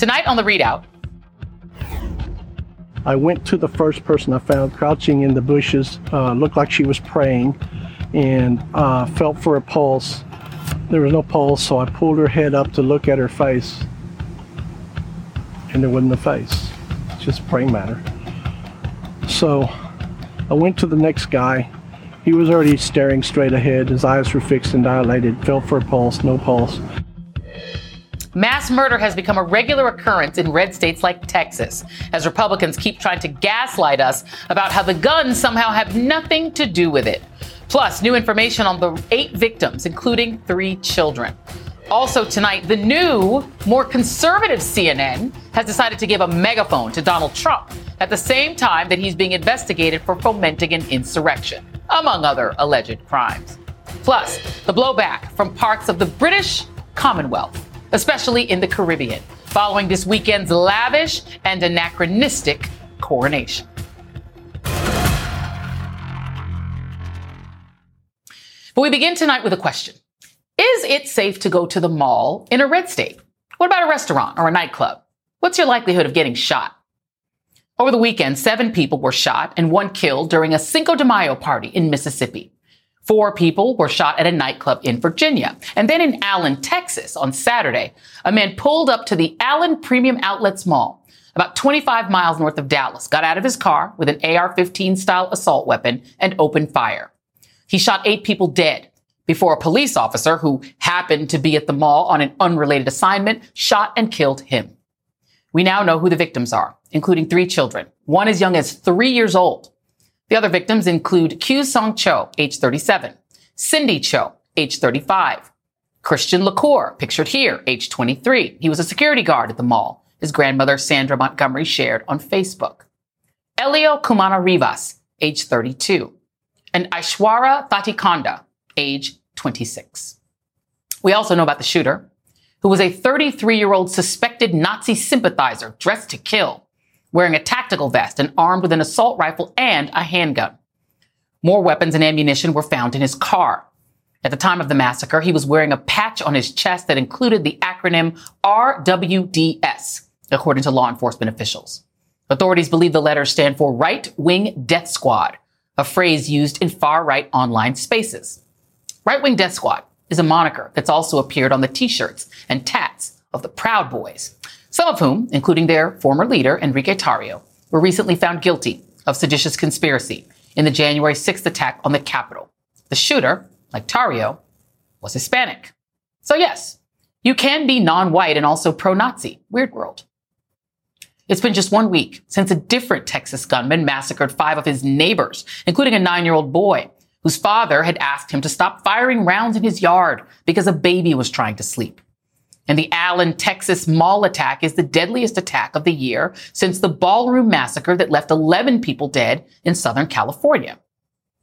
Tonight on the ReidOut, I went to the first person I found crouching in the bushes, uh, looked like she was praying, and uh, felt for a pulse. There was no pulse, so I pulled her head up to look at her face, and there wasn't a face, just praying matter. So I went to the next guy. He was already staring straight ahead. His eyes were fixed and dilated. Felt for a pulse, no pulse. Mass murder has become a regular occurrence in red states like Texas, as Republicans keep trying to gaslight us about how the guns somehow have nothing to do with it. Plus, new information on the eight victims, including three children. Also, tonight, the new, more conservative CNN has decided to give a megaphone to Donald Trump at the same time that he's being investigated for fomenting an insurrection, among other alleged crimes. Plus, the blowback from parts of the British Commonwealth especially in the Caribbean, following this weekend's lavish and anachronistic coronation. But we begin tonight with a question Is it safe to go to the mall in a red state? What about a restaurant or a nightclub? What's your likelihood of getting shot? Over the weekend, seven people were shot and one killed during a Cinco de Mayo party in Mississippi. Four people were shot at a nightclub in Virginia. And then in Allen, Texas on Saturday, a man pulled up to the Allen Premium Outlets Mall, about 25 miles north of Dallas, got out of his car with an AR-15 style assault weapon and opened fire. He shot eight people dead before a police officer who happened to be at the mall on an unrelated assignment shot and killed him. We now know who the victims are, including three children, one as young as three years old. The other victims include Kyu Song Cho, age 37, Cindy Cho, age 35, Christian LaCour, pictured here, age 23. He was a security guard at the mall. His grandmother, Sandra Montgomery, shared on Facebook. Elio Cumana Rivas, age 32, and Aishwara Thatikonda, age 26. We also know about the shooter, who was a 33 year old suspected Nazi sympathizer dressed to kill wearing a tactical vest and armed with an assault rifle and a handgun. More weapons and ammunition were found in his car. At the time of the massacre, he was wearing a patch on his chest that included the acronym RWDS, according to law enforcement officials. Authorities believe the letters stand for Right Wing Death Squad, a phrase used in far right online spaces. Right Wing Death Squad is a moniker that's also appeared on the t-shirts and tats of the Proud Boys, some of whom, including their former leader, Enrique Tarrio, were recently found guilty of seditious conspiracy in the January 6th attack on the Capitol. The shooter, like Tarrio, was Hispanic. So yes, you can be non-white and also pro-Nazi. Weird world. It's been just one week since a different Texas gunman massacred five of his neighbors, including a nine-year-old boy whose father had asked him to stop firing rounds in his yard because a baby was trying to sleep. And the Allen, Texas mall attack is the deadliest attack of the year since the ballroom massacre that left 11 people dead in Southern California.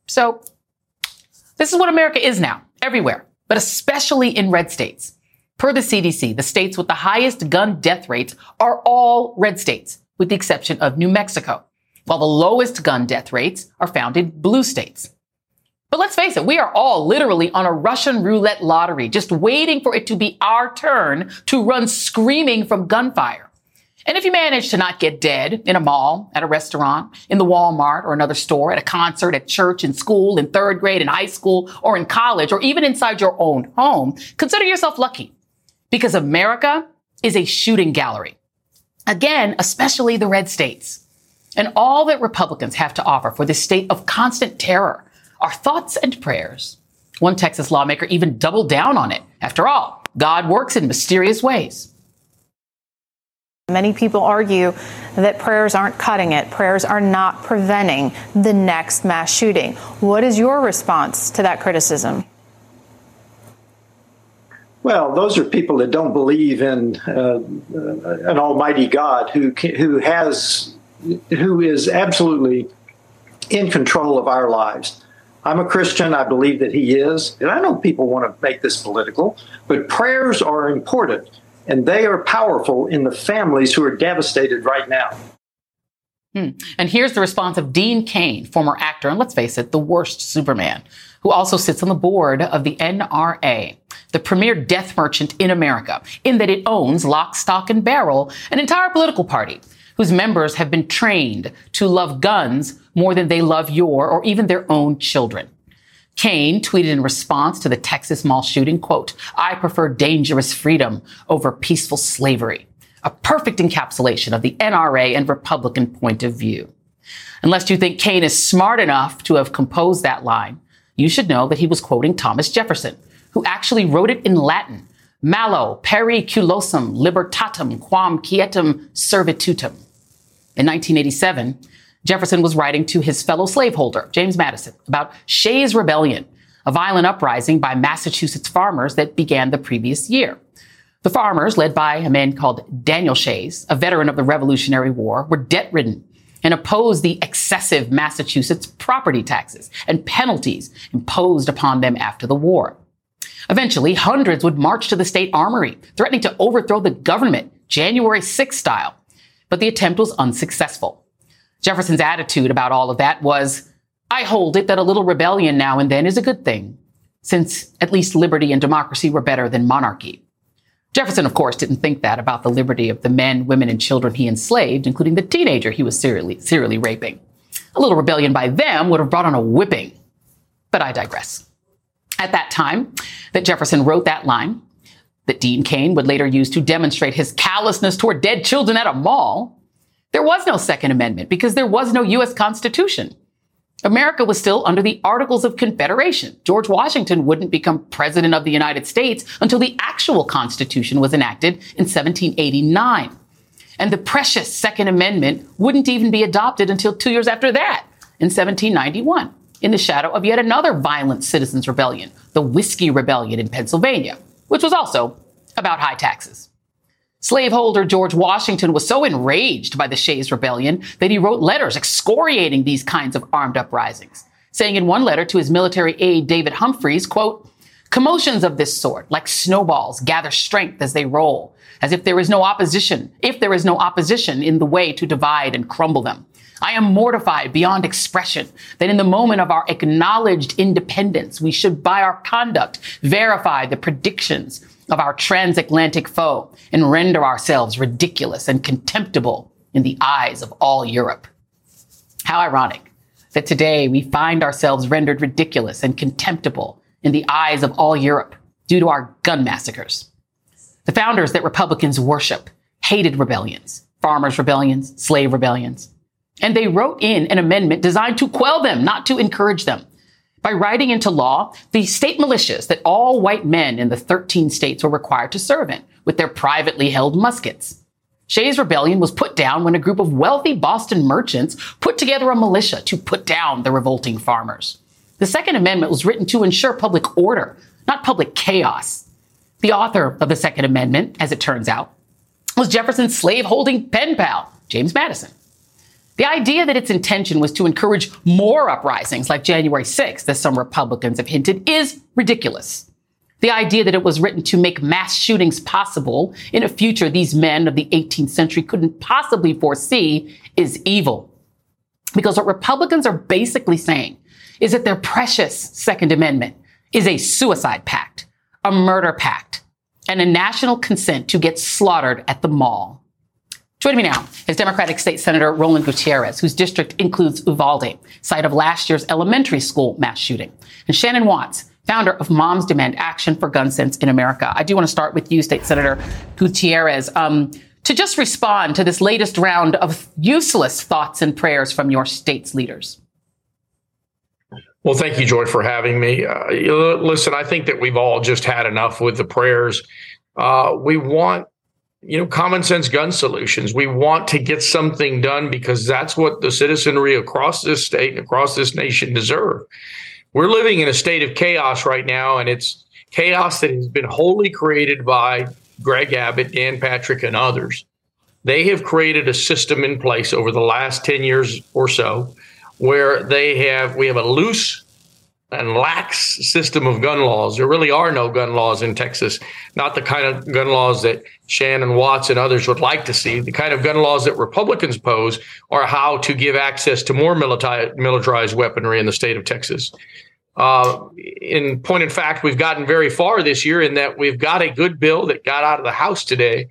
So this is what America is now, everywhere, but especially in red states. Per the CDC, the states with the highest gun death rates are all red states, with the exception of New Mexico, while the lowest gun death rates are found in blue states. But let's face it, we are all literally on a Russian roulette lottery, just waiting for it to be our turn to run screaming from gunfire. And if you manage to not get dead in a mall, at a restaurant, in the Walmart or another store, at a concert, at church, in school, in third grade, in high school, or in college, or even inside your own home, consider yourself lucky because America is a shooting gallery. Again, especially the red states. And all that Republicans have to offer for this state of constant terror our thoughts and prayers. One Texas lawmaker even doubled down on it. After all, God works in mysterious ways. Many people argue that prayers aren't cutting it. Prayers are not preventing the next mass shooting. What is your response to that criticism? Well, those are people that don't believe in uh, an Almighty God who who has who is absolutely in control of our lives. I'm a Christian. I believe that He is, and I know people want to make this political, but prayers are important, and they are powerful in the families who are devastated right now. Hmm. And here's the response of Dean Cain, former actor, and let's face it, the worst Superman, who also sits on the board of the NRA, the premier death merchant in America, in that it owns lock, stock, and barrel an entire political party whose members have been trained to love guns more than they love your or even their own children. Cain tweeted in response to the Texas mall shooting, quote, I prefer dangerous freedom over peaceful slavery. A perfect encapsulation of the NRA and Republican point of view. Unless you think Cain is smart enough to have composed that line, you should know that he was quoting Thomas Jefferson, who actually wrote it in Latin. Malo periculosum libertatem quam quietum servitutem. In 1987, Jefferson was writing to his fellow slaveholder, James Madison, about Shays' Rebellion, a violent uprising by Massachusetts farmers that began the previous year. The farmers, led by a man called Daniel Shays, a veteran of the Revolutionary War, were debt ridden and opposed the excessive Massachusetts property taxes and penalties imposed upon them after the war. Eventually, hundreds would march to the state armory, threatening to overthrow the government, January 6 style, but the attempt was unsuccessful. Jefferson's attitude about all of that was, I hold it that a little rebellion now and then is a good thing, since at least liberty and democracy were better than monarchy. Jefferson, of course, didn't think that about the liberty of the men, women, and children he enslaved, including the teenager he was serially, serially raping. A little rebellion by them would have brought on a whipping. But I digress. At that time that Jefferson wrote that line, that Dean Cain would later use to demonstrate his callousness toward dead children at a mall, there was no Second Amendment because there was no U.S. Constitution. America was still under the Articles of Confederation. George Washington wouldn't become president of the United States until the actual Constitution was enacted in 1789. And the precious Second Amendment wouldn't even be adopted until two years after that, in 1791, in the shadow of yet another violent citizens' rebellion, the Whiskey Rebellion in Pennsylvania which was also about high taxes. Slaveholder George Washington was so enraged by the Shays Rebellion that he wrote letters excoriating these kinds of armed uprisings, saying in one letter to his military aide David Humphreys, quote, commotions of this sort, like snowballs, gather strength as they roll, as if there is no opposition, if there is no opposition in the way to divide and crumble them. I am mortified beyond expression that in the moment of our acknowledged independence, we should by our conduct verify the predictions of our transatlantic foe and render ourselves ridiculous and contemptible in the eyes of all Europe. How ironic that today we find ourselves rendered ridiculous and contemptible in the eyes of all Europe due to our gun massacres. The founders that Republicans worship hated rebellions, farmers' rebellions, slave rebellions. And they wrote in an amendment designed to quell them, not to encourage them. By writing into law the state militias that all white men in the 13 states were required to serve in with their privately held muskets. Shays' rebellion was put down when a group of wealthy Boston merchants put together a militia to put down the revolting farmers. The Second Amendment was written to ensure public order, not public chaos. The author of the Second Amendment, as it turns out, was Jefferson's slave-holding pen pal, James Madison. The idea that its intention was to encourage more uprisings like January 6th, as some Republicans have hinted, is ridiculous. The idea that it was written to make mass shootings possible in a future these men of the 18th century couldn't possibly foresee is evil. Because what Republicans are basically saying is that their precious Second Amendment is a suicide pact, a murder pact, and a national consent to get slaughtered at the mall. Joining me now is Democratic State Senator Roland Gutierrez, whose district includes Uvalde, site of last year's elementary school mass shooting, and Shannon Watts, founder of Moms Demand Action for Gun Sense in America. I do want to start with you, State Senator Gutierrez, um, to just respond to this latest round of useless thoughts and prayers from your state's leaders. Well, thank you, Joy, for having me. Uh, listen, I think that we've all just had enough with the prayers. Uh, we want you know, common sense gun solutions. We want to get something done because that's what the citizenry across this state and across this nation deserve. We're living in a state of chaos right now, and it's chaos that has been wholly created by Greg Abbott, Dan Patrick, and others. They have created a system in place over the last 10 years or so where they have we have a loose and lax system of gun laws. There really are no gun laws in Texas, not the kind of gun laws that Shannon Watts and others would like to see. The kind of gun laws that Republicans pose are how to give access to more militarized weaponry in the state of Texas. Uh, in point of fact, we've gotten very far this year in that we've got a good bill that got out of the House today.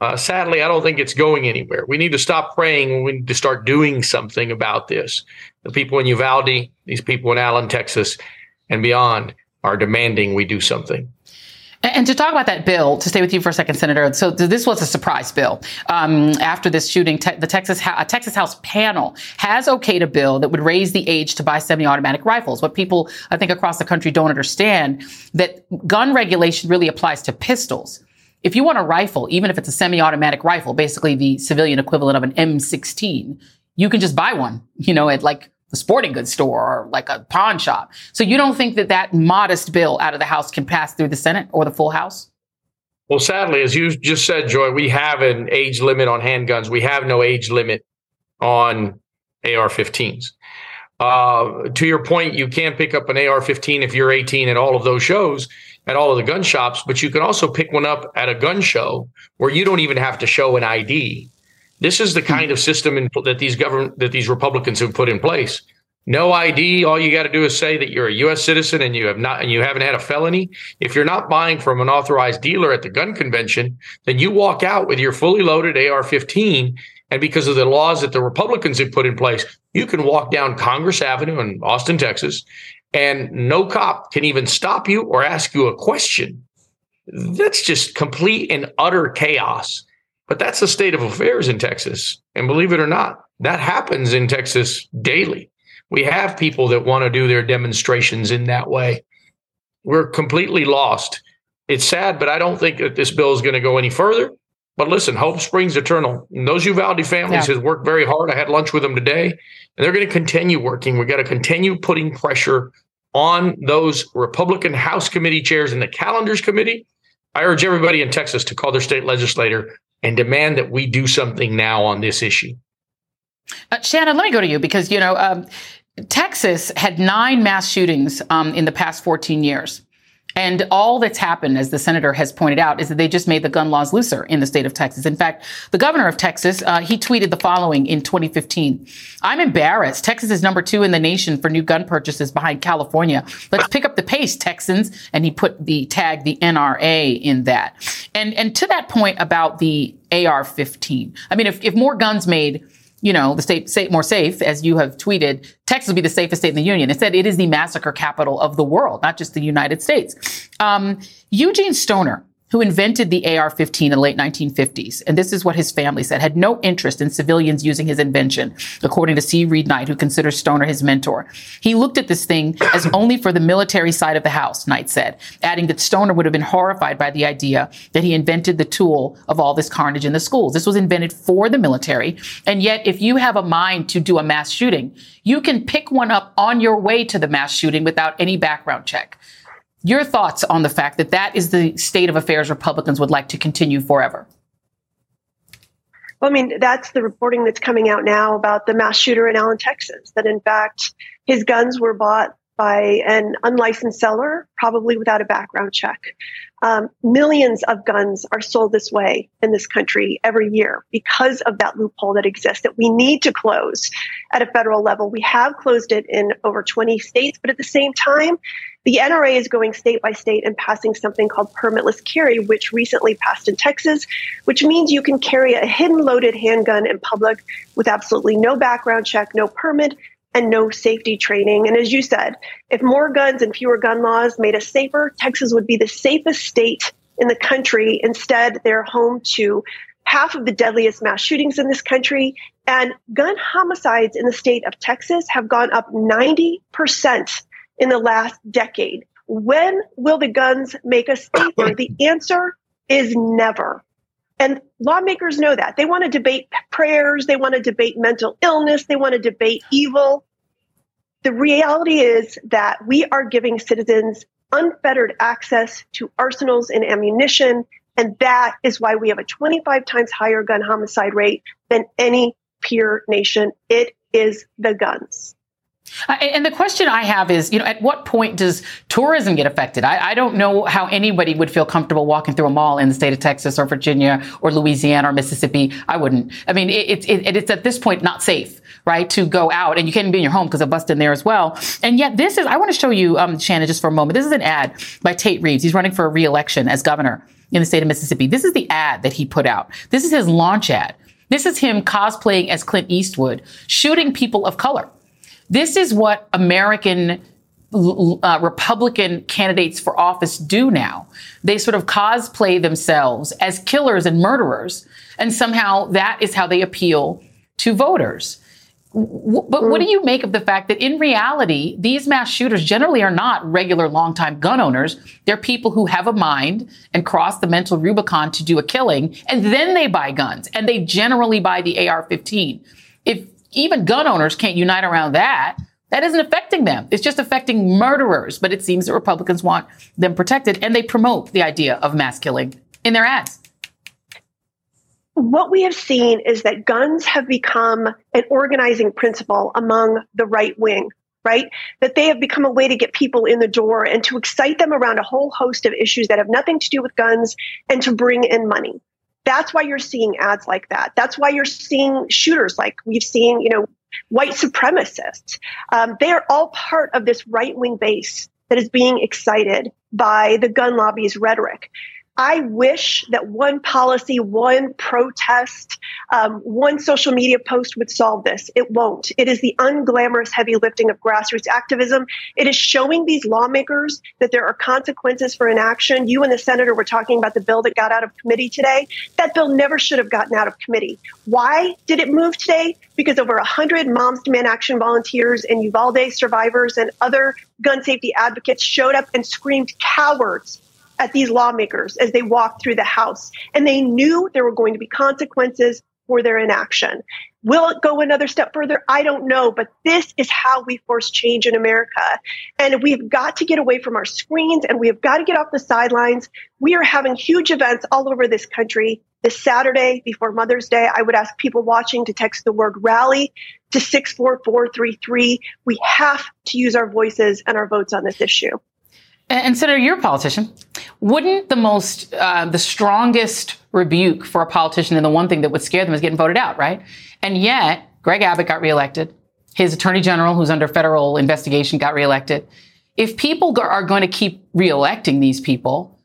Uh, sadly, I don't think it's going anywhere. We need to stop praying. We need to start doing something about this. The people in Uvalde, these people in Allen, Texas, and beyond are demanding we do something. And to talk about that bill, to stay with you for a second, Senator. So this was a surprise bill. Um, after this shooting, te- the Texas a Texas House panel has okayed a bill that would raise the age to buy semi-automatic rifles. What people I think across the country don't understand that gun regulation really applies to pistols. If you want a rifle, even if it's a semi-automatic rifle, basically the civilian equivalent of an M16, you can just buy one. You know, at like the sporting goods store or like a pawn shop. So you don't think that that modest bill out of the House can pass through the Senate or the full House? Well, sadly, as you just said, Joy, we have an age limit on handguns. We have no age limit on AR-15s. Uh, to your point, you can't pick up an AR-15 if you're 18 at all of those shows, at all of the gun shops, but you can also pick one up at a gun show where you don't even have to show an ID. This is the hmm. kind of system in, that these government that these Republicans have put in place. No ID. All you got to do is say that you're a U.S. citizen and you have not and you haven't had a felony. If you're not buying from an authorized dealer at the gun convention, then you walk out with your fully loaded AR-15. And because of the laws that the Republicans have put in place, you can walk down Congress Avenue in Austin, Texas, and no cop can even stop you or ask you a question. That's just complete and utter chaos. But that's the state of affairs in Texas. And believe it or not, that happens in Texas daily. We have people that want to do their demonstrations in that way. We're completely lost. It's sad, but I don't think that this bill is going to go any further. But listen, hope springs eternal. And those Uvalde families yeah. has worked very hard. I had lunch with them today, and they're going to continue working. We got to continue putting pressure on those Republican House committee chairs and the calendars committee. I urge everybody in Texas to call their state legislator and demand that we do something now on this issue. Uh, Shannon, let me go to you because, you know, um, Texas had nine mass shootings um, in the past 14 years. And all that's happened, as the senator has pointed out, is that they just made the gun laws looser in the state of Texas. In fact, the governor of Texas, uh, he tweeted the following in 2015. I'm embarrassed. Texas is number two in the nation for new gun purchases behind California. Let's pick up the pace, Texans. And he put the tag, the NRA in that. And, and to that point about the AR-15, I mean, if, if more guns made you know, the state, state more safe, as you have tweeted, Texas will be the safest state in the union. It said it is the massacre capital of the world, not just the United States. Um, Eugene Stoner, who invented the AR-15 in the late 1950s, and this is what his family said, had no interest in civilians using his invention, according to C. Reed Knight, who considers Stoner his mentor. He looked at this thing as only for the military side of the house, Knight said, adding that Stoner would have been horrified by the idea that he invented the tool of all this carnage in the schools. This was invented for the military, and yet if you have a mind to do a mass shooting, you can pick one up on your way to the mass shooting without any background check. Your thoughts on the fact that that is the state of affairs Republicans would like to continue forever? Well, I mean, that's the reporting that's coming out now about the mass shooter in Allen, Texas, that in fact his guns were bought by an unlicensed seller, probably without a background check. Um, millions of guns are sold this way in this country every year because of that loophole that exists that we need to close at a federal level. We have closed it in over 20 states, but at the same time, the NRA is going state by state and passing something called permitless carry, which recently passed in Texas, which means you can carry a hidden loaded handgun in public with absolutely no background check, no permit, and no safety training. And as you said, if more guns and fewer gun laws made us safer, Texas would be the safest state in the country. Instead, they're home to half of the deadliest mass shootings in this country. And gun homicides in the state of Texas have gone up 90% in the last decade. When will the guns make us safer? The answer is never. And lawmakers know that. They want to debate prayers, they want to debate mental illness, they want to debate evil. The reality is that we are giving citizens unfettered access to arsenals and ammunition. And that is why we have a 25 times higher gun homicide rate than any peer nation. It is the guns. And the question I have is, you know, at what point does tourism get affected? I, I, don't know how anybody would feel comfortable walking through a mall in the state of Texas or Virginia or Louisiana or Mississippi. I wouldn't. I mean, it, it, it's at this point not safe, right, to go out and you can't be in your home because of bust in there as well. And yet this is, I want to show you, um, Shannon, just for a moment. This is an ad by Tate Reeves. He's running for a reelection as governor in the state of Mississippi. This is the ad that he put out. This is his launch ad. This is him cosplaying as Clint Eastwood, shooting people of color. This is what American uh, Republican candidates for office do now. They sort of cosplay themselves as killers and murderers, and somehow that is how they appeal to voters. But what do you make of the fact that in reality, these mass shooters generally are not regular longtime gun owners. They're people who have a mind and cross the mental Rubicon to do a killing, and then they buy guns, and they generally buy the AR 15. Even gun owners can't unite around that. That isn't affecting them. It's just affecting murderers. But it seems that Republicans want them protected and they promote the idea of mass killing in their ads. What we have seen is that guns have become an organizing principle among the right wing, right? That they have become a way to get people in the door and to excite them around a whole host of issues that have nothing to do with guns and to bring in money. That's why you're seeing ads like that. That's why you're seeing shooters like we've seen, you know, white supremacists. Um, they are all part of this right wing base that is being excited by the gun lobby's rhetoric. I wish that one policy, one protest, um, one social media post would solve this. It won't. It is the unglamorous heavy lifting of grassroots activism. It is showing these lawmakers that there are consequences for inaction. You and the senator were talking about the bill that got out of committee today. That bill never should have gotten out of committee. Why did it move today? Because over 100 Moms Demand Action volunteers and Uvalde survivors and other gun safety advocates showed up and screamed cowards at these lawmakers as they walked through the House. And they knew there were going to be consequences for their inaction. Will it go another step further? I don't know, but this is how we force change in America. And we've got to get away from our screens and we have got to get off the sidelines. We are having huge events all over this country. This Saturday before Mother's Day, I would ask people watching to text the word rally to 64433. We have to use our voices and our votes on this issue. And Senator, you're a politician. Wouldn't the most, uh, the strongest rebuke for a politician and the one thing that would scare them is getting voted out, right? And yet, Greg Abbott got reelected. His attorney general, who's under federal investigation, got reelected. If people are going to keep reelecting these people,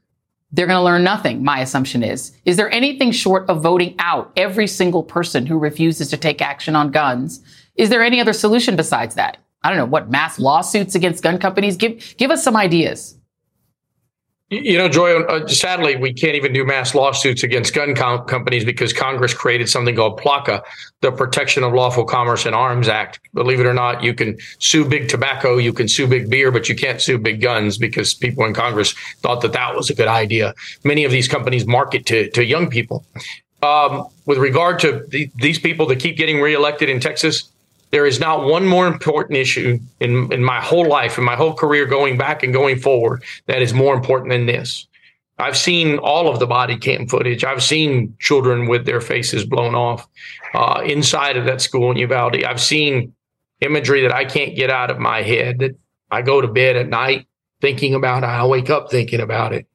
they're going to learn nothing, my assumption is. Is there anything short of voting out every single person who refuses to take action on guns? Is there any other solution besides that? I don't know what mass lawsuits against gun companies. Give give us some ideas. You know, Joy, uh, sadly, we can't even do mass lawsuits against gun com- companies because Congress created something called PLACA, the Protection of Lawful Commerce and Arms Act. Believe it or not, you can sue big tobacco, you can sue big beer, but you can't sue big guns because people in Congress thought that that was a good idea. Many of these companies market to, to young people. Um, with regard to the, these people that keep getting reelected in Texas, there is not one more important issue in, in my whole life, in my whole career, going back and going forward, that is more important than this. I've seen all of the body cam footage. I've seen children with their faces blown off uh, inside of that school in Uvalde. I've seen imagery that I can't get out of my head. That I go to bed at night thinking about. I wake up thinking about it.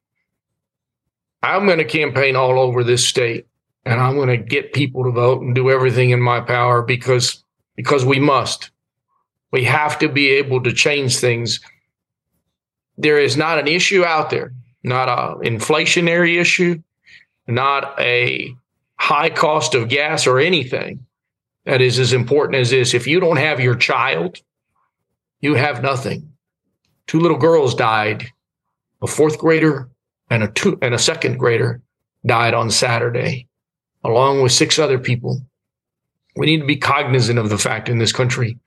I'm going to campaign all over this state, and I'm going to get people to vote and do everything in my power because because we must. We have to be able to change things. There is not an issue out there, not an inflationary issue, not a high cost of gas or anything that is as important as this. If you don't have your child, you have nothing. Two little girls died. A fourth grader and a two and a second grader died on Saturday, along with six other people we need to be cognizant of the fact in this country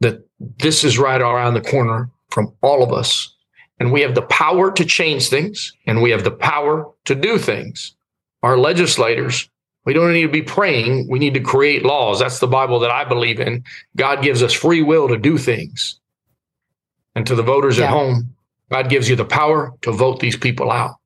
that this is right around the corner from all of us. And we have the power to change things and we have the power to do things. Our legislators, we don't need to be praying. We need to create laws. That's the Bible that I believe in. God gives us free will to do things. And to the voters yeah. at home, God gives you the power to vote these people out.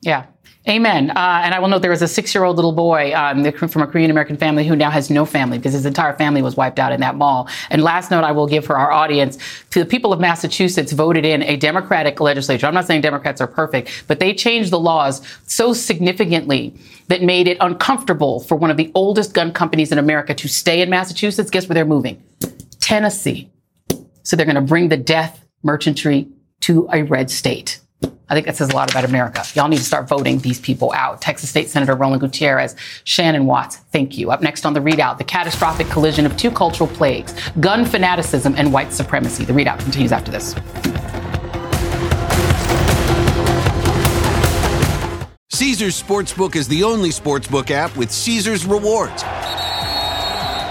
Yeah. Amen. Uh, and I will note there was a six year old little boy um, from a Korean American family who now has no family because his entire family was wiped out in that mall. And last note I will give for our audience to the people of Massachusetts voted in a Democratic legislature. I'm not saying Democrats are perfect, but they changed the laws so significantly that made it uncomfortable for one of the oldest gun companies in America to stay in Massachusetts. Guess where they're moving? Tennessee. So they're going to bring the death merchantry to a red state. I think that says a lot about America. Y'all need to start voting these people out. Texas State Senator Roland Gutierrez, Shannon Watts, thank you. Up next on the ReidOut, the catastrophic collision of two cultural plagues, gun fanaticism and white supremacy. The ReidOut continues after this. Caesars Sportsbook is the only sportsbook app with Caesars rewards.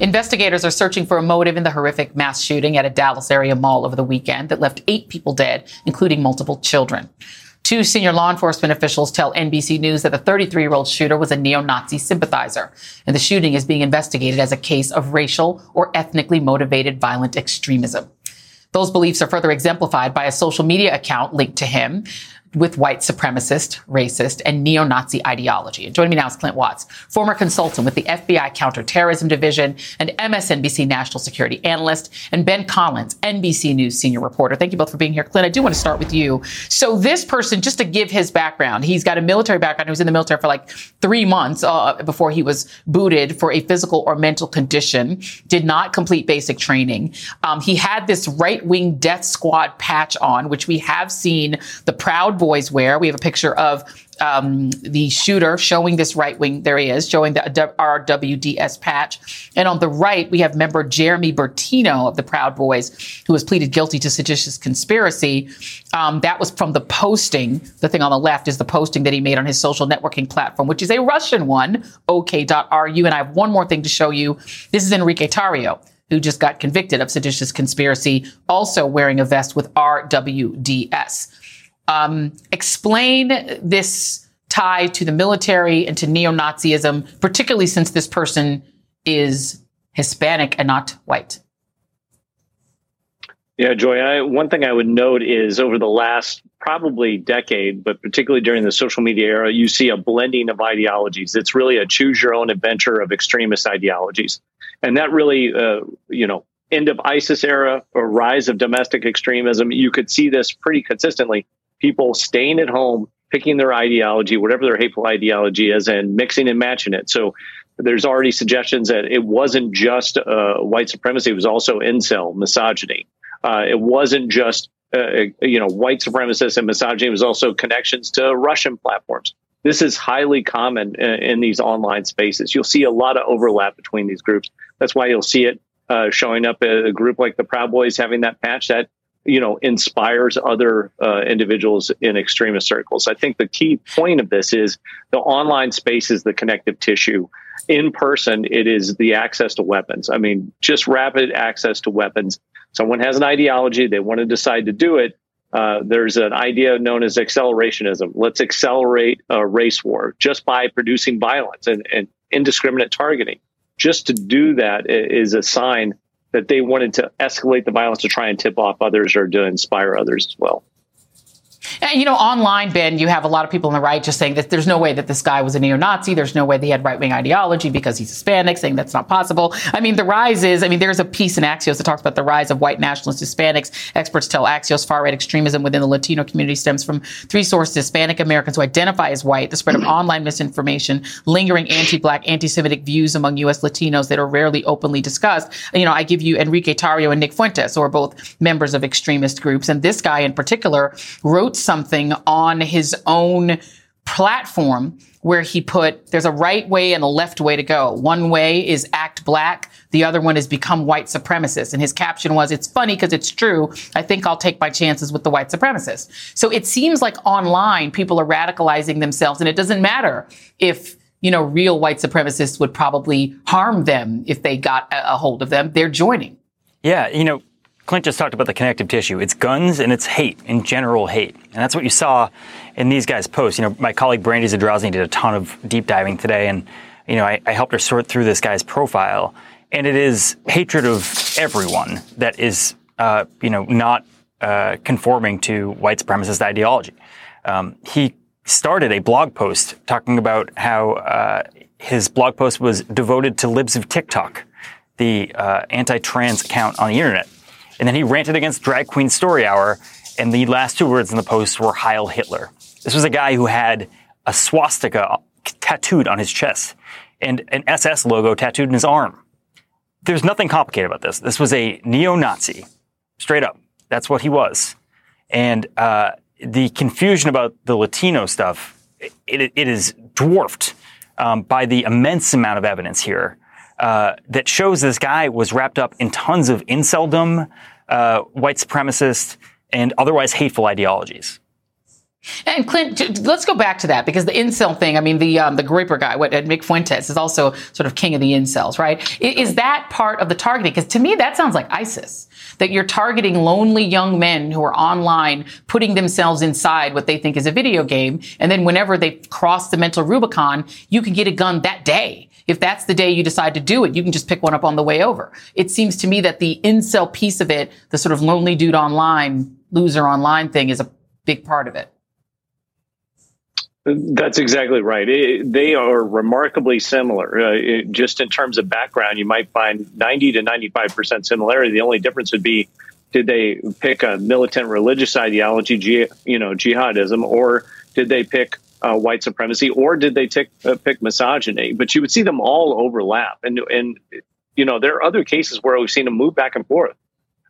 Investigators are searching for a motive in the horrific mass shooting at a Dallas area mall over the weekend that left eight people dead, including multiple children. Two senior law enforcement officials tell NBC News that the 33 year old shooter was a neo Nazi sympathizer, and the shooting is being investigated as a case of racial or ethnically motivated violent extremism. Those beliefs are further exemplified by a social media account linked to him with white supremacist, racist, and neo-Nazi ideology. And joining me now is Clint Watts, former consultant with the FBI Counterterrorism Division and MSNBC national security analyst, and Ben Collins, NBC News senior reporter. Thank you both for being here. Clint, I do want to start with you. So this person, just to give his background, he's got a military background. He was in the military for like three months uh, before he was booted for a physical or mental condition, did not complete basic training. Um, he had this right-wing death squad patch on, which we have seen the Proud Boys wear. We have a picture of um, the shooter showing this right wing. There he is, showing the RWDS patch. And on the right, we have member Jeremy Bertino of the Proud Boys, who has pleaded guilty to seditious conspiracy. Um, that was from the posting. The thing on the left is the posting that he made on his social networking platform, which is a Russian one, OK.ru. And I have one more thing to show you. This is Enrique Tarrio who just got convicted of seditious conspiracy, also wearing a vest with RWDS. Um, explain this tie to the military and to neo Nazism, particularly since this person is Hispanic and not white. Yeah, Joy, I, one thing I would note is over the last probably decade, but particularly during the social media era, you see a blending of ideologies. It's really a choose your own adventure of extremist ideologies. And that really, uh, you know, end of ISIS era or rise of domestic extremism, you could see this pretty consistently people staying at home, picking their ideology, whatever their hateful ideology is, and mixing and matching it. So there's already suggestions that it wasn't just uh, white supremacy; it was also incel misogyny. Uh, it wasn't just uh, you know white supremacists and misogyny; it was also connections to Russian platforms. This is highly common in, in these online spaces. You'll see a lot of overlap between these groups. That's why you'll see it uh, showing up a group like the Proud Boys having that patch that you know inspires other uh, individuals in extremist circles. I think the key point of this is the online space is the connective tissue. In person, it is the access to weapons. I mean, just rapid access to weapons. Someone has an ideology, they want to decide to do it. Uh, there's an idea known as accelerationism. Let's accelerate a race war just by producing violence and, and indiscriminate targeting. Just to do that is a sign that they wanted to escalate the violence to try and tip off others or to inspire others as well. And, you know, online, Ben, you have a lot of people on the right just saying that there's no way that this guy was a neo-Nazi. There's no way that he had right-wing ideology because he's Hispanic, saying that's not possible. I mean, the rise is, I mean, there's a piece in Axios that talks about the rise of white nationalist Hispanics. Experts tell Axios far-right extremism within the Latino community stems from three sources, Hispanic Americans who identify as white, the spread of online misinformation, lingering anti-black, anti-Semitic views among U.S. Latinos that are rarely openly discussed. You know, I give you Enrique Tarrio and Nick Fuentes, who are both members of extremist groups. And this guy in particular wrote something on his own platform where he put there's a right way and a left way to go. One way is act black. The other one is become white supremacist. And his caption was, it's funny because it's true. I think I'll take my chances with the white supremacists. So it seems like online people are radicalizing themselves and it doesn't matter if you know, real white supremacists would probably harm them if they got a, hold of them. They're joining. Yeah, you know, Clint just talked about the connective tissue. It's guns and it's hate, in general hate. And that's what you saw in these guys' posts. You know, my colleague Brandy Zadrozny did a ton of deep diving today, and, you know, I, I helped her sort through this guy's profile. And it is hatred of everyone that is, uh, you know, not uh, conforming to white supremacist ideology. Um, he started a blog post talking about how uh, his blog post was devoted to libs of TikTok, the uh, anti-trans account on the internet. And then he ranted against Drag Queen Story Hour, and the last two words in the post were Heil Hitler. This was a guy who had a swastika tattooed on his chest and an SS logo tattooed in his arm. There's nothing complicated about this. This was a neo-Nazi, straight up. That's what he was. And uh, the confusion about the Latino stuff, it, it is dwarfed um, by the immense amount of evidence here uh, that shows this guy was wrapped up in tons of inceldom, uh, white supremacist, and otherwise hateful ideologies. And Clint, let's go back to that because the incel thing. I mean, the um, the Groyper guy, what Nick Fuentes is also sort of king of the incels, right? Is that part of the targeting? Because to me, that sounds like ISIS. That you're targeting lonely young men who are online, putting themselves inside what they think is a video game, and then whenever they cross the mental Rubicon, you can get a gun that day. If that's the day you decide to do it, you can just pick one up on the way over. It seems to me that the incel piece of it, the sort of lonely dude online, loser online thing, is a big part of it. That's exactly right. It, they are remarkably similar. Uh, it, just in terms of background, you might find 90 to 95% similarity. The only difference would be did they pick a militant religious ideology, you know, jihadism, or did they pick uh, white supremacy, or did they tick, uh, pick misogyny? But you would see them all overlap. And, and, you know, there are other cases where we've seen them move back and forth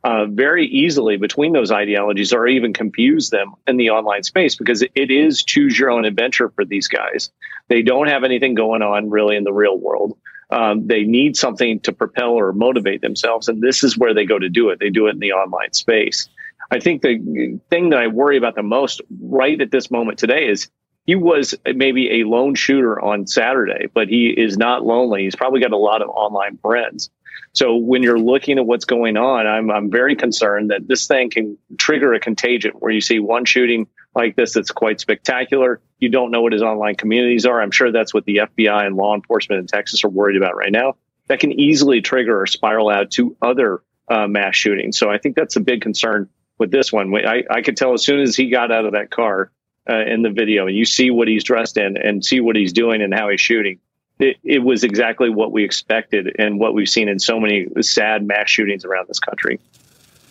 uh, very easily between those ideologies or even confuse them in the online space because it is choose your own adventure for these guys. They don't have anything going on really in the real world. Um, they need something to propel or motivate themselves, and this is where they go to do it. They do it in the online space. I think the thing that I worry about the most right at this moment today is he was maybe a lone shooter on Saturday, but he is not lonely. He's probably got a lot of online friends. So when you're looking at what's going on, I'm, I'm very concerned that this thing can trigger a contagion where you see one shooting like this that's quite spectacular. You don't know what his online communities are. I'm sure that's what the FBI and law enforcement in Texas are worried about right now. That can easily trigger or spiral out to other uh, mass shootings. So I think that's a big concern with this one. I, I could tell as soon as he got out of that car uh, in the video and you see what he's dressed in and see what he's doing and how he's shooting, it, it was exactly what we expected and what we've seen in so many sad mass shootings around this country.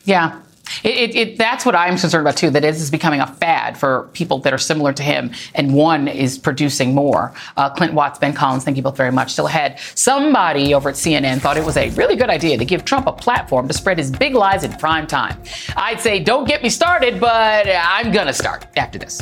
Yeah. It, it, it, that's what I'm concerned about too. That it is becoming a fad for people that are similar to him, and one is producing more. Uh, Clint Watts, Ben Collins, thank you both very much. Still ahead. Somebody over at CNN thought it was a really good idea to give Trump a platform to spread his big lies in prime time. I'd say don't get me started, but I'm gonna start after this.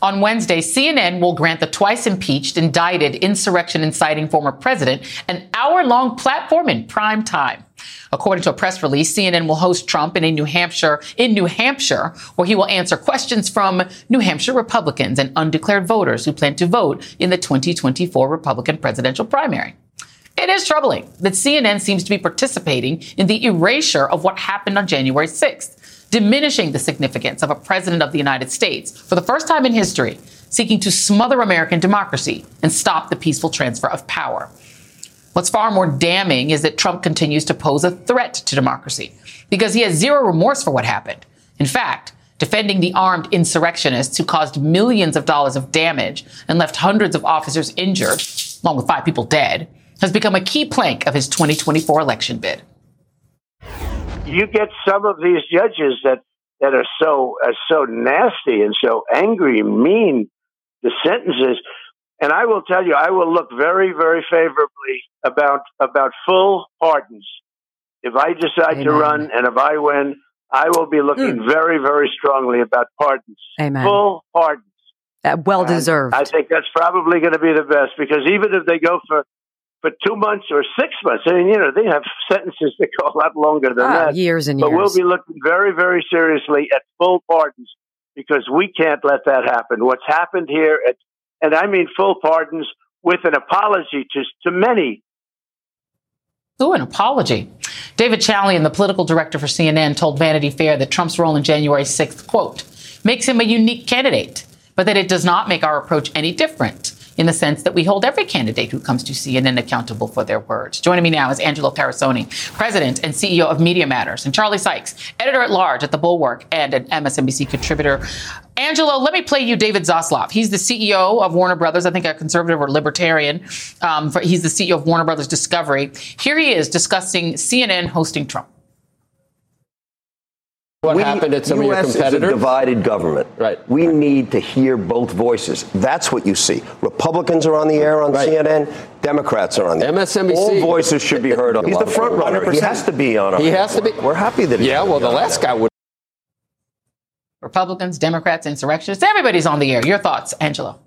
On Wednesday, CNN will grant the twice impeached, indicted, insurrection inciting former president an hour long platform in prime time. According to a press release, CNN will host Trump in a New Hampshire, in New Hampshire, where he will answer questions from New Hampshire Republicans and undeclared voters who plan to vote in the 2024 Republican presidential primary. It is troubling that CNN seems to be participating in the erasure of what happened on January 6th diminishing the significance of a president of the United States for the first time in history, seeking to smother American democracy and stop the peaceful transfer of power. What's far more damning is that Trump continues to pose a threat to democracy because he has zero remorse for what happened. In fact, defending the armed insurrectionists who caused millions of dollars of damage and left hundreds of officers injured, along with five people dead, has become a key plank of his 2024 election bid you get some of these judges that that are so are so nasty and so angry, mean the sentences. And I will tell you, I will look very, very favorably about about full pardons. If I decide Amen. to run and if I win, I will be looking mm. very, very strongly about pardons. Amen. Full pardons. Uh, well deserved. I think that's probably going to be the best because even if they go for for two months or six months. I mean, you know, they have sentences that go a lot longer than ah, that. Years and but years. But we'll be looking very, very seriously at full pardons because we can't let that happen. What's happened here, at, and I mean full pardons with an apology to, to many. Oh, an apology. David Chalian, the political director for CNN, told Vanity Fair that Trump's role in January 6th, quote, makes him a unique candidate, but that it does not make our approach any different in the sense that we hold every candidate who comes to CNN accountable for their words. Joining me now is Angelo Carusone, President and CEO of Media Matters, and Charlie Sykes, Editor at Large at The Bulwark and an MSNBC contributor. Angelo, let me play you David Zaslav. He's the CEO of Warner Brothers, I think a conservative or libertarian. Um, he's the CEO of Warner Brothers Discovery. Here he is discussing CNN hosting Trump. What we, happened at some US of your competitors? Is a divided government. Right. We need to hear both voices. That's what you see. Republicans are on the air on right. CNN. Democrats are on the MSNBC. All voices should be heard on. He's the front runner. 100%. He has to be on. He has to be. We're happy that. Yeah. Well, the last guy would. Republicans, Democrats, insurrectionists. Everybody's on the air. Your thoughts, Angelo?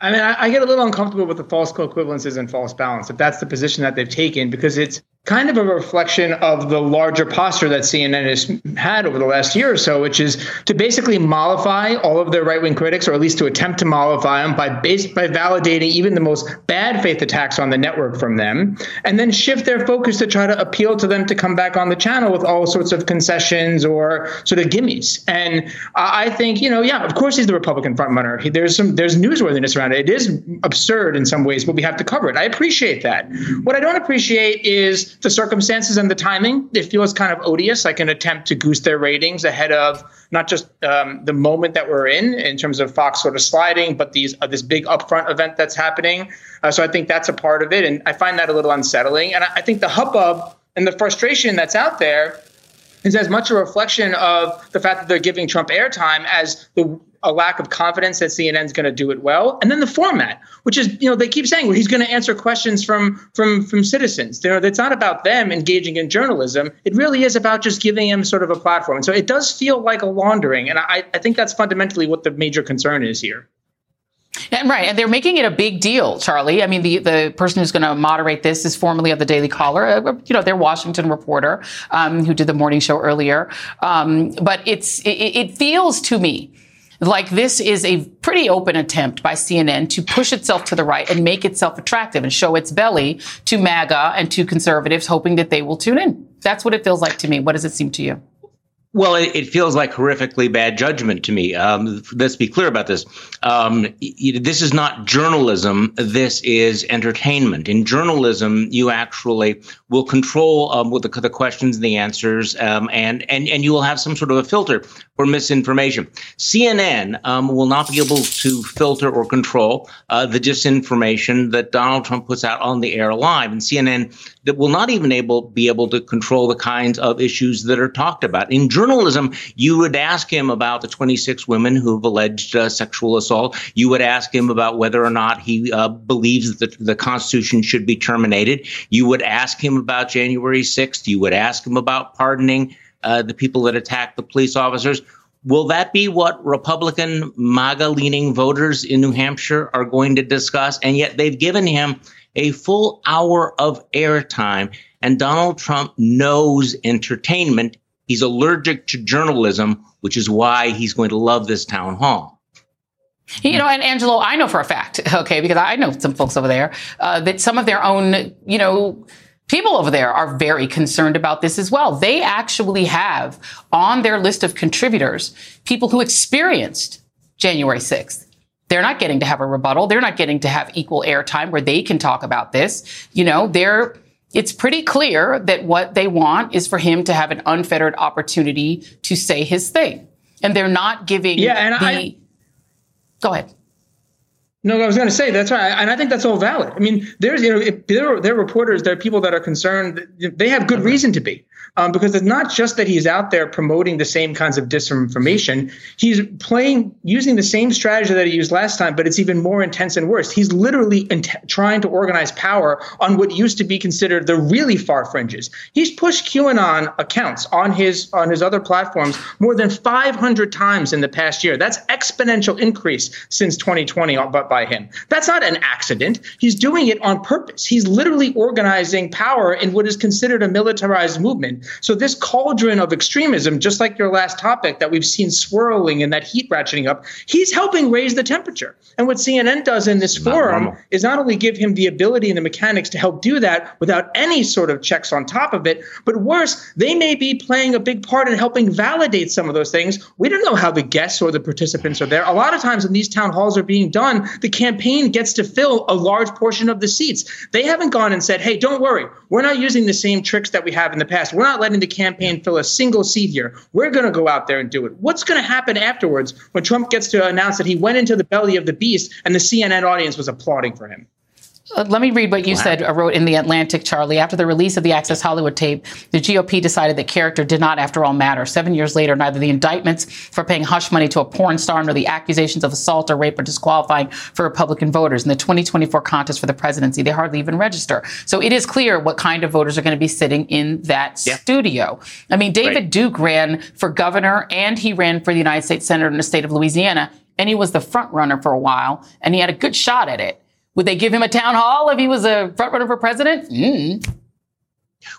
I mean, I, I, get a little uncomfortable with the false co-equivalences and false balance if that's the position that they've taken because it's kind of a reflection of the larger posture that CNN has had over the last year or so, which is to basically mollify all of their right-wing critics, or at least to attempt to mollify them by base, by validating even the most bad faith attacks on the network from them, and then shift their focus to try to appeal to them to come back on the channel with all sorts of concessions or sort of gimmies. And I think, you know, yeah, of course he's the Republican frontrunner. He, there's some there's newsworthiness around it. It is absurd in some ways, but we have to cover it. I appreciate that. What I don't appreciate is the circumstances and the timing, it feels kind of odious, like an attempt to goose their ratings ahead of not just um, the moment that we're in, in terms of Fox sort of sliding, but these uh, this big upfront event that's happening. Uh, so I think that's a part of it, and I find that a little unsettling. And I, I think the hubbub and the frustration that's out there is as much a reflection of the fact that they're giving Trump airtime as the a lack of confidence that CNN is going to do it well, and then the format, which is you know they keep saying well he's going to answer questions from from from citizens. You know, it's not about them engaging in journalism. It really is about just giving him sort of a platform. And so it does feel like a laundering, and I, I think that's fundamentally what the major concern is here. And right, and they're making it a big deal, Charlie. I mean, the, the person who's going to moderate this is formerly of the Daily Caller, uh, you know, their Washington reporter um, who did the morning show earlier. Um, but it's it, it feels to me like this is a pretty open attempt by CNN to push itself to the right and make itself attractive and show its belly to MAGA and to conservatives, hoping that they will tune in. That's what it feels like to me. What does it seem to you? Well, it, it, feels like horrifically bad judgment to me. Um, let's be clear about this. Um, this is not journalism. This is entertainment. In journalism, you actually will control um, the, the, questions and the answers, um, and and and you will have some sort of a filter for misinformation. CNN um, will not be able to filter or control uh, the disinformation that Donald Trump puts out on the air live, and CNN that will not even able be able to control the kinds of issues that are talked about in journalism journalism, you would ask him about the 26 women who've alleged uh, sexual assault. You would ask him about whether or not he uh, believes that the Constitution should be terminated. You would ask him about January 6th. You would ask him about pardoning uh, the people that attacked the police officers. Will that be what Republican MAGA leaning voters in New Hampshire are going to discuss? And yet they've given him a full hour of airtime. And Donald Trump knows entertainment He's allergic to journalism, which is why he's going to love this town hall. You know, and Angelo, I know for a fact, okay, because I know some folks over there, uh, that some of their own, you know, people over there are very concerned about this as well. They actually have on their list of contributors people who experienced January 6th. They're not getting to have a rebuttal. They're not getting to have equal airtime where they can talk about this. You know, they're it's pretty clear that what they want is for him to have an unfettered opportunity to say his thing. And they're not giving yeah, and the. I, go ahead. No, I was going to say that's right, and I think that's all valid. I mean, there's you know, there are, there are reporters, there are people that are concerned. They have good reason to be um, because it's not just that he's out there promoting the same kinds of disinformation. He's playing using the same strategy that he used last time, but it's even more intense and worse. He's literally int- trying to organize power on what used to be considered the really far fringes. He's pushed QAnon accounts on his on his other platforms more than 500 times in the past year. That's exponential increase since 2020 but by him. That's not an accident. He's doing it on purpose. He's literally organizing power in what is considered a militarized movement so this cauldron of extremism, just like your last topic that we've seen swirling and that heat ratcheting up, he's helping raise the temperature. And what CNN does in this forum normal. is not only give him the ability and the mechanics to help do that without any sort of checks on top of it, but worse, they may be playing a big part in helping validate some of those things. We don't know how the guests or the participants are there. A lot of times when these town halls are being done, the campaign gets to fill a large portion of the seats. They haven't gone and said, hey, don't worry, we're not using the same tricks that we have in the past. We're not not letting the campaign fill a single seat here. We're going to go out there and do it. What's going to happen afterwards when Trump gets to announce that he went into the belly of the beast and the CNN audience was applauding for him? Uh, let me read what you wow. said, uh, wrote in The Atlantic, Charlie. After the release of the Access Hollywood tape, the GOP decided that character did not, after all, matter. Seven years later, neither the indictments for paying hush money to a porn star nor the accusations of assault or rape are disqualifying for Republican voters. In the 2024 contest for the presidency, they hardly even register. So it is clear what kind of voters are going to be sitting in that yeah. studio. I mean, David right. Duke ran for governor and he ran for the United States Senator in the state of Louisiana, and he was the front runner for a while, and he had a good shot at it. Would they give him a town hall if he was a frontrunner for president? Mm.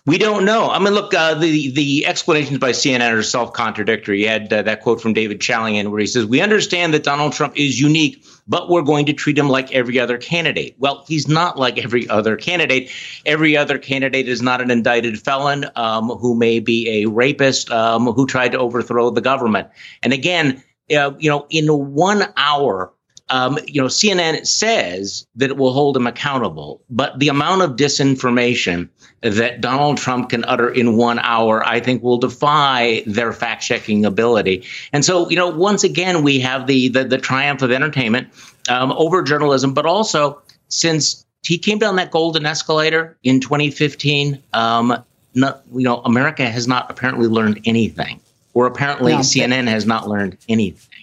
We don't know. I mean, look, uh, the the explanations by CNN are self contradictory. You had uh, that quote from David Chalian where he says, "We understand that Donald Trump is unique, but we're going to treat him like every other candidate." Well, he's not like every other candidate. Every other candidate is not an indicted felon um, who may be a rapist um, who tried to overthrow the government. And again, uh, you know, in one hour um, you know, CNN says that it will hold him accountable, but the amount of disinformation that Donald Trump can utter in one hour, I think, will defy their fact checking ability. And so, you know, once again, we have the the, the triumph of entertainment um, over journalism, but also since he came down that golden escalator in 2015, um, not, you know, America has not apparently learned anything, or apparently no, CNN has not learned anything.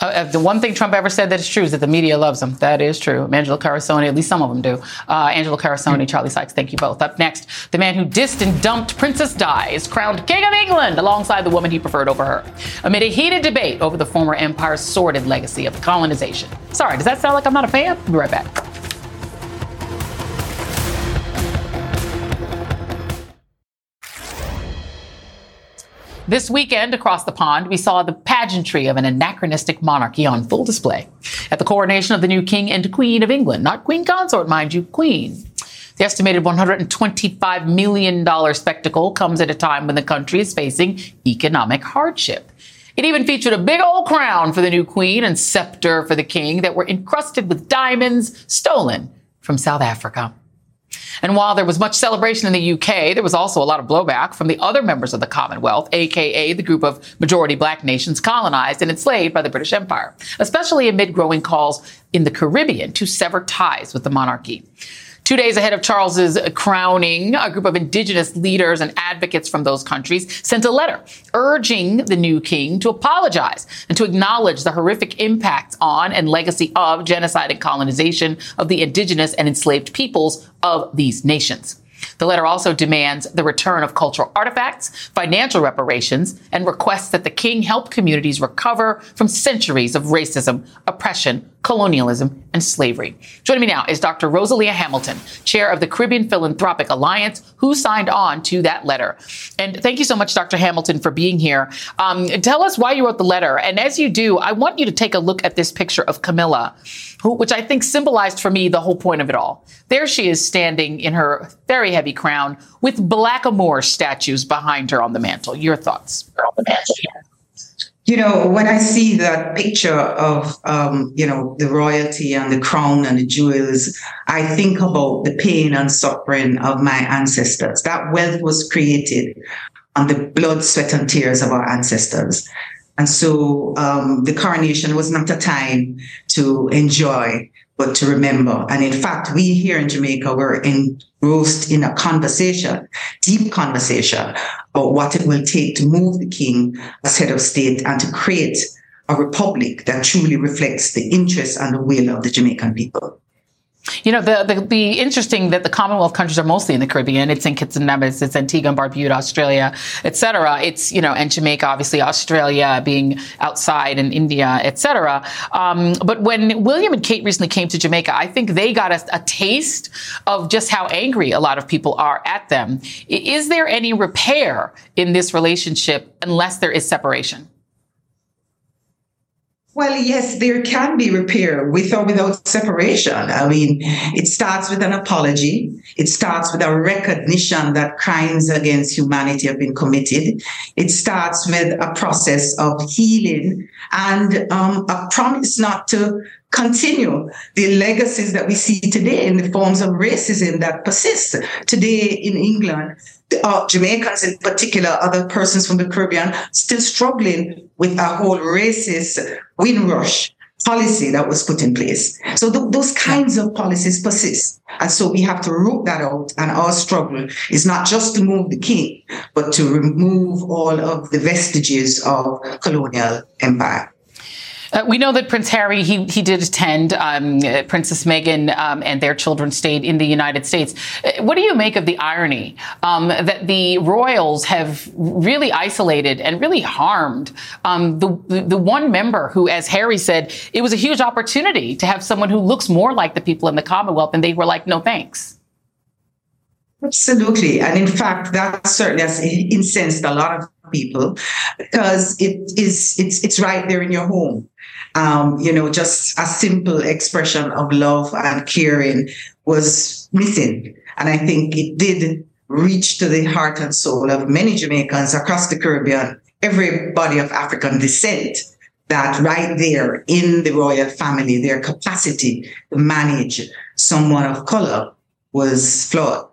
Uh, uh, the one thing Trump ever said that is true is that the media loves him. That is true. Angelo Carusone, at least some of them do. Uh, Angelo Carusone, mm-hmm. Charlie Sykes, thank you both. Up next, the man who dissed and dumped Princess Di is crowned King of England alongside the woman he preferred over her. Amid a heated debate over the former empire's sordid legacy of colonization. Sorry, does that sound like I'm not a fan? Be right back. This weekend, across the pond, we saw the pageantry of an anachronistic monarchy on full display at the coronation of the new King and Queen of England. Not Queen Consort, mind you, Queen. The estimated $125 million spectacle comes at a time when the country is facing economic hardship. It even featured a big old crown for the new queen and scepter for the king that were encrusted with diamonds stolen from South Africa. And while there was much celebration in the UK, there was also a lot of blowback from the other members of the Commonwealth, aka the group of majority black nations colonized and enslaved by the British Empire, especially amid growing calls in the Caribbean to sever ties with the monarchy. Two days ahead of Charles's crowning, a group of indigenous leaders and advocates from those countries sent a letter urging the new king to apologize and to acknowledge the horrific impacts on and legacy of genocide and colonization of the indigenous and enslaved peoples of these nations. The letter also demands the return of cultural artifacts, financial reparations, and requests that the king help communities recover from centuries of racism, oppression, colonialism, and slavery. Joining me now is Dr. Rosalia Hamilton, chair of the Caribbean Philanthropic Alliance, who signed on to that letter. And thank you so much, Dr. Hamilton, for being here. Um, tell us why you wrote the letter. And as you do, I want you to take a look at this picture of Camilla, who, which I think symbolized for me the whole point of it all. There she is standing in her very heavy crown with blackamoor statues behind her on the mantle. Your thoughts? You know, when I see that picture of, um, you know, the royalty and the crown and the jewels, I think about the pain and suffering of my ancestors. That wealth was created on the blood, sweat, and tears of our ancestors. And so um, the coronation was not a time to enjoy, but to remember. And in fact, we here in Jamaica were engrossed in a conversation, deep conversation about what it will take to move the king as head of state and to create a republic that truly reflects the interests and the will of the Jamaican people. You know, the, the, the interesting that the Commonwealth countries are mostly in the Caribbean. It's in Kitts and Nevis, it's Antigua and Barbuda, Australia, et cetera. It's, you know, and Jamaica, obviously, Australia being outside and India, et cetera. Um, but when William and Kate recently came to Jamaica, I think they got a, a taste of just how angry a lot of people are at them. Is there any repair in this relationship unless there is separation? Well, yes, there can be repair with or without separation. I mean, it starts with an apology. It starts with a recognition that crimes against humanity have been committed. It starts with a process of healing and um, a promise not to continue the legacies that we see today in the forms of racism that persist today in England uh, Jamaicans in particular, other persons from the Caribbean, still struggling with a whole racist Windrush policy that was put in place. So th- those kinds of policies persist. And so we have to root that out. And our struggle is not just to move the king, but to remove all of the vestiges of colonial empire. Uh, we know that Prince Harry he he did attend. Um, Princess Meghan um, and their children stayed in the United States. Uh, what do you make of the irony um, that the royals have really isolated and really harmed um, the, the the one member who, as Harry said, it was a huge opportunity to have someone who looks more like the people in the Commonwealth, and they were like, no thanks. Absolutely. And in fact, that certainly has incensed a lot of people because it is it's it's right there in your home um, you know, just a simple expression of love and caring was missing. And I think it did reach to the heart and soul of many Jamaicans across the Caribbean, everybody of African descent, that right there in the royal family, their capacity to manage someone of color was flawed.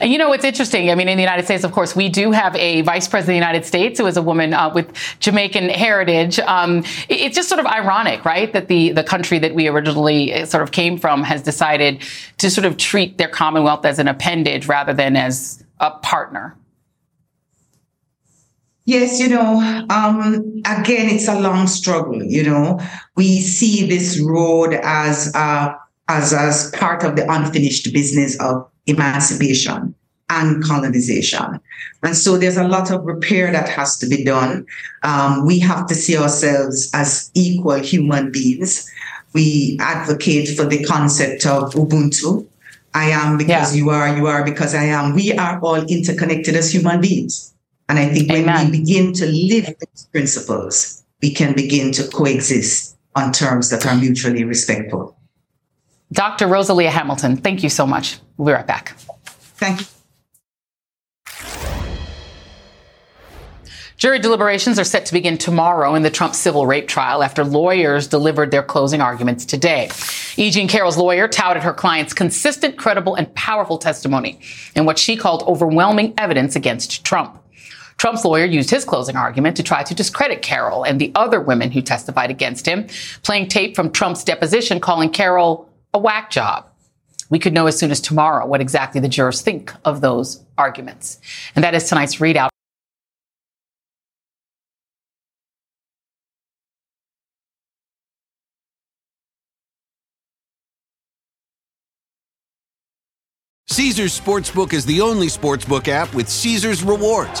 And you know, it's interesting. I mean, in the United States, of course, we do have a vice president of the United States who is a woman uh, with Jamaican heritage. Um, it, it's just sort of ironic, right? That the, the country that we originally uh, sort of came from has decided to sort of treat their Commonwealth as an appendage rather than as a partner. Yes, you know, um, again, it's a long struggle. You know, we see this road as uh, as as part of the unfinished business of emancipation and colonization. And so there's a lot of repair that has to be done. Um, we have to see ourselves as equal human beings. We advocate for the concept of Ubuntu. I am because yeah. you are, you are because I am. We are all interconnected as human beings. And I think Amen. when we begin to live these principles, we can begin to coexist on terms that are mutually respectful. Dr. Rosalia Hamilton, thank you so much. We'll be right back. Thank you. Jury deliberations are set to begin tomorrow in the Trump civil rape trial after lawyers delivered their closing arguments today. E. Jean Carroll's lawyer touted her client's consistent, credible, and powerful testimony in what she called overwhelming evidence against Trump. Trump's lawyer used his closing argument to try to discredit Carroll and the other women who testified against him, playing tape from Trump's deposition calling Carroll a whack job. We could know as soon as tomorrow what exactly the jurors think of those arguments. And that is tonight's ReidOut. Caesars Sportsbook is the only sportsbook app with Caesars rewards.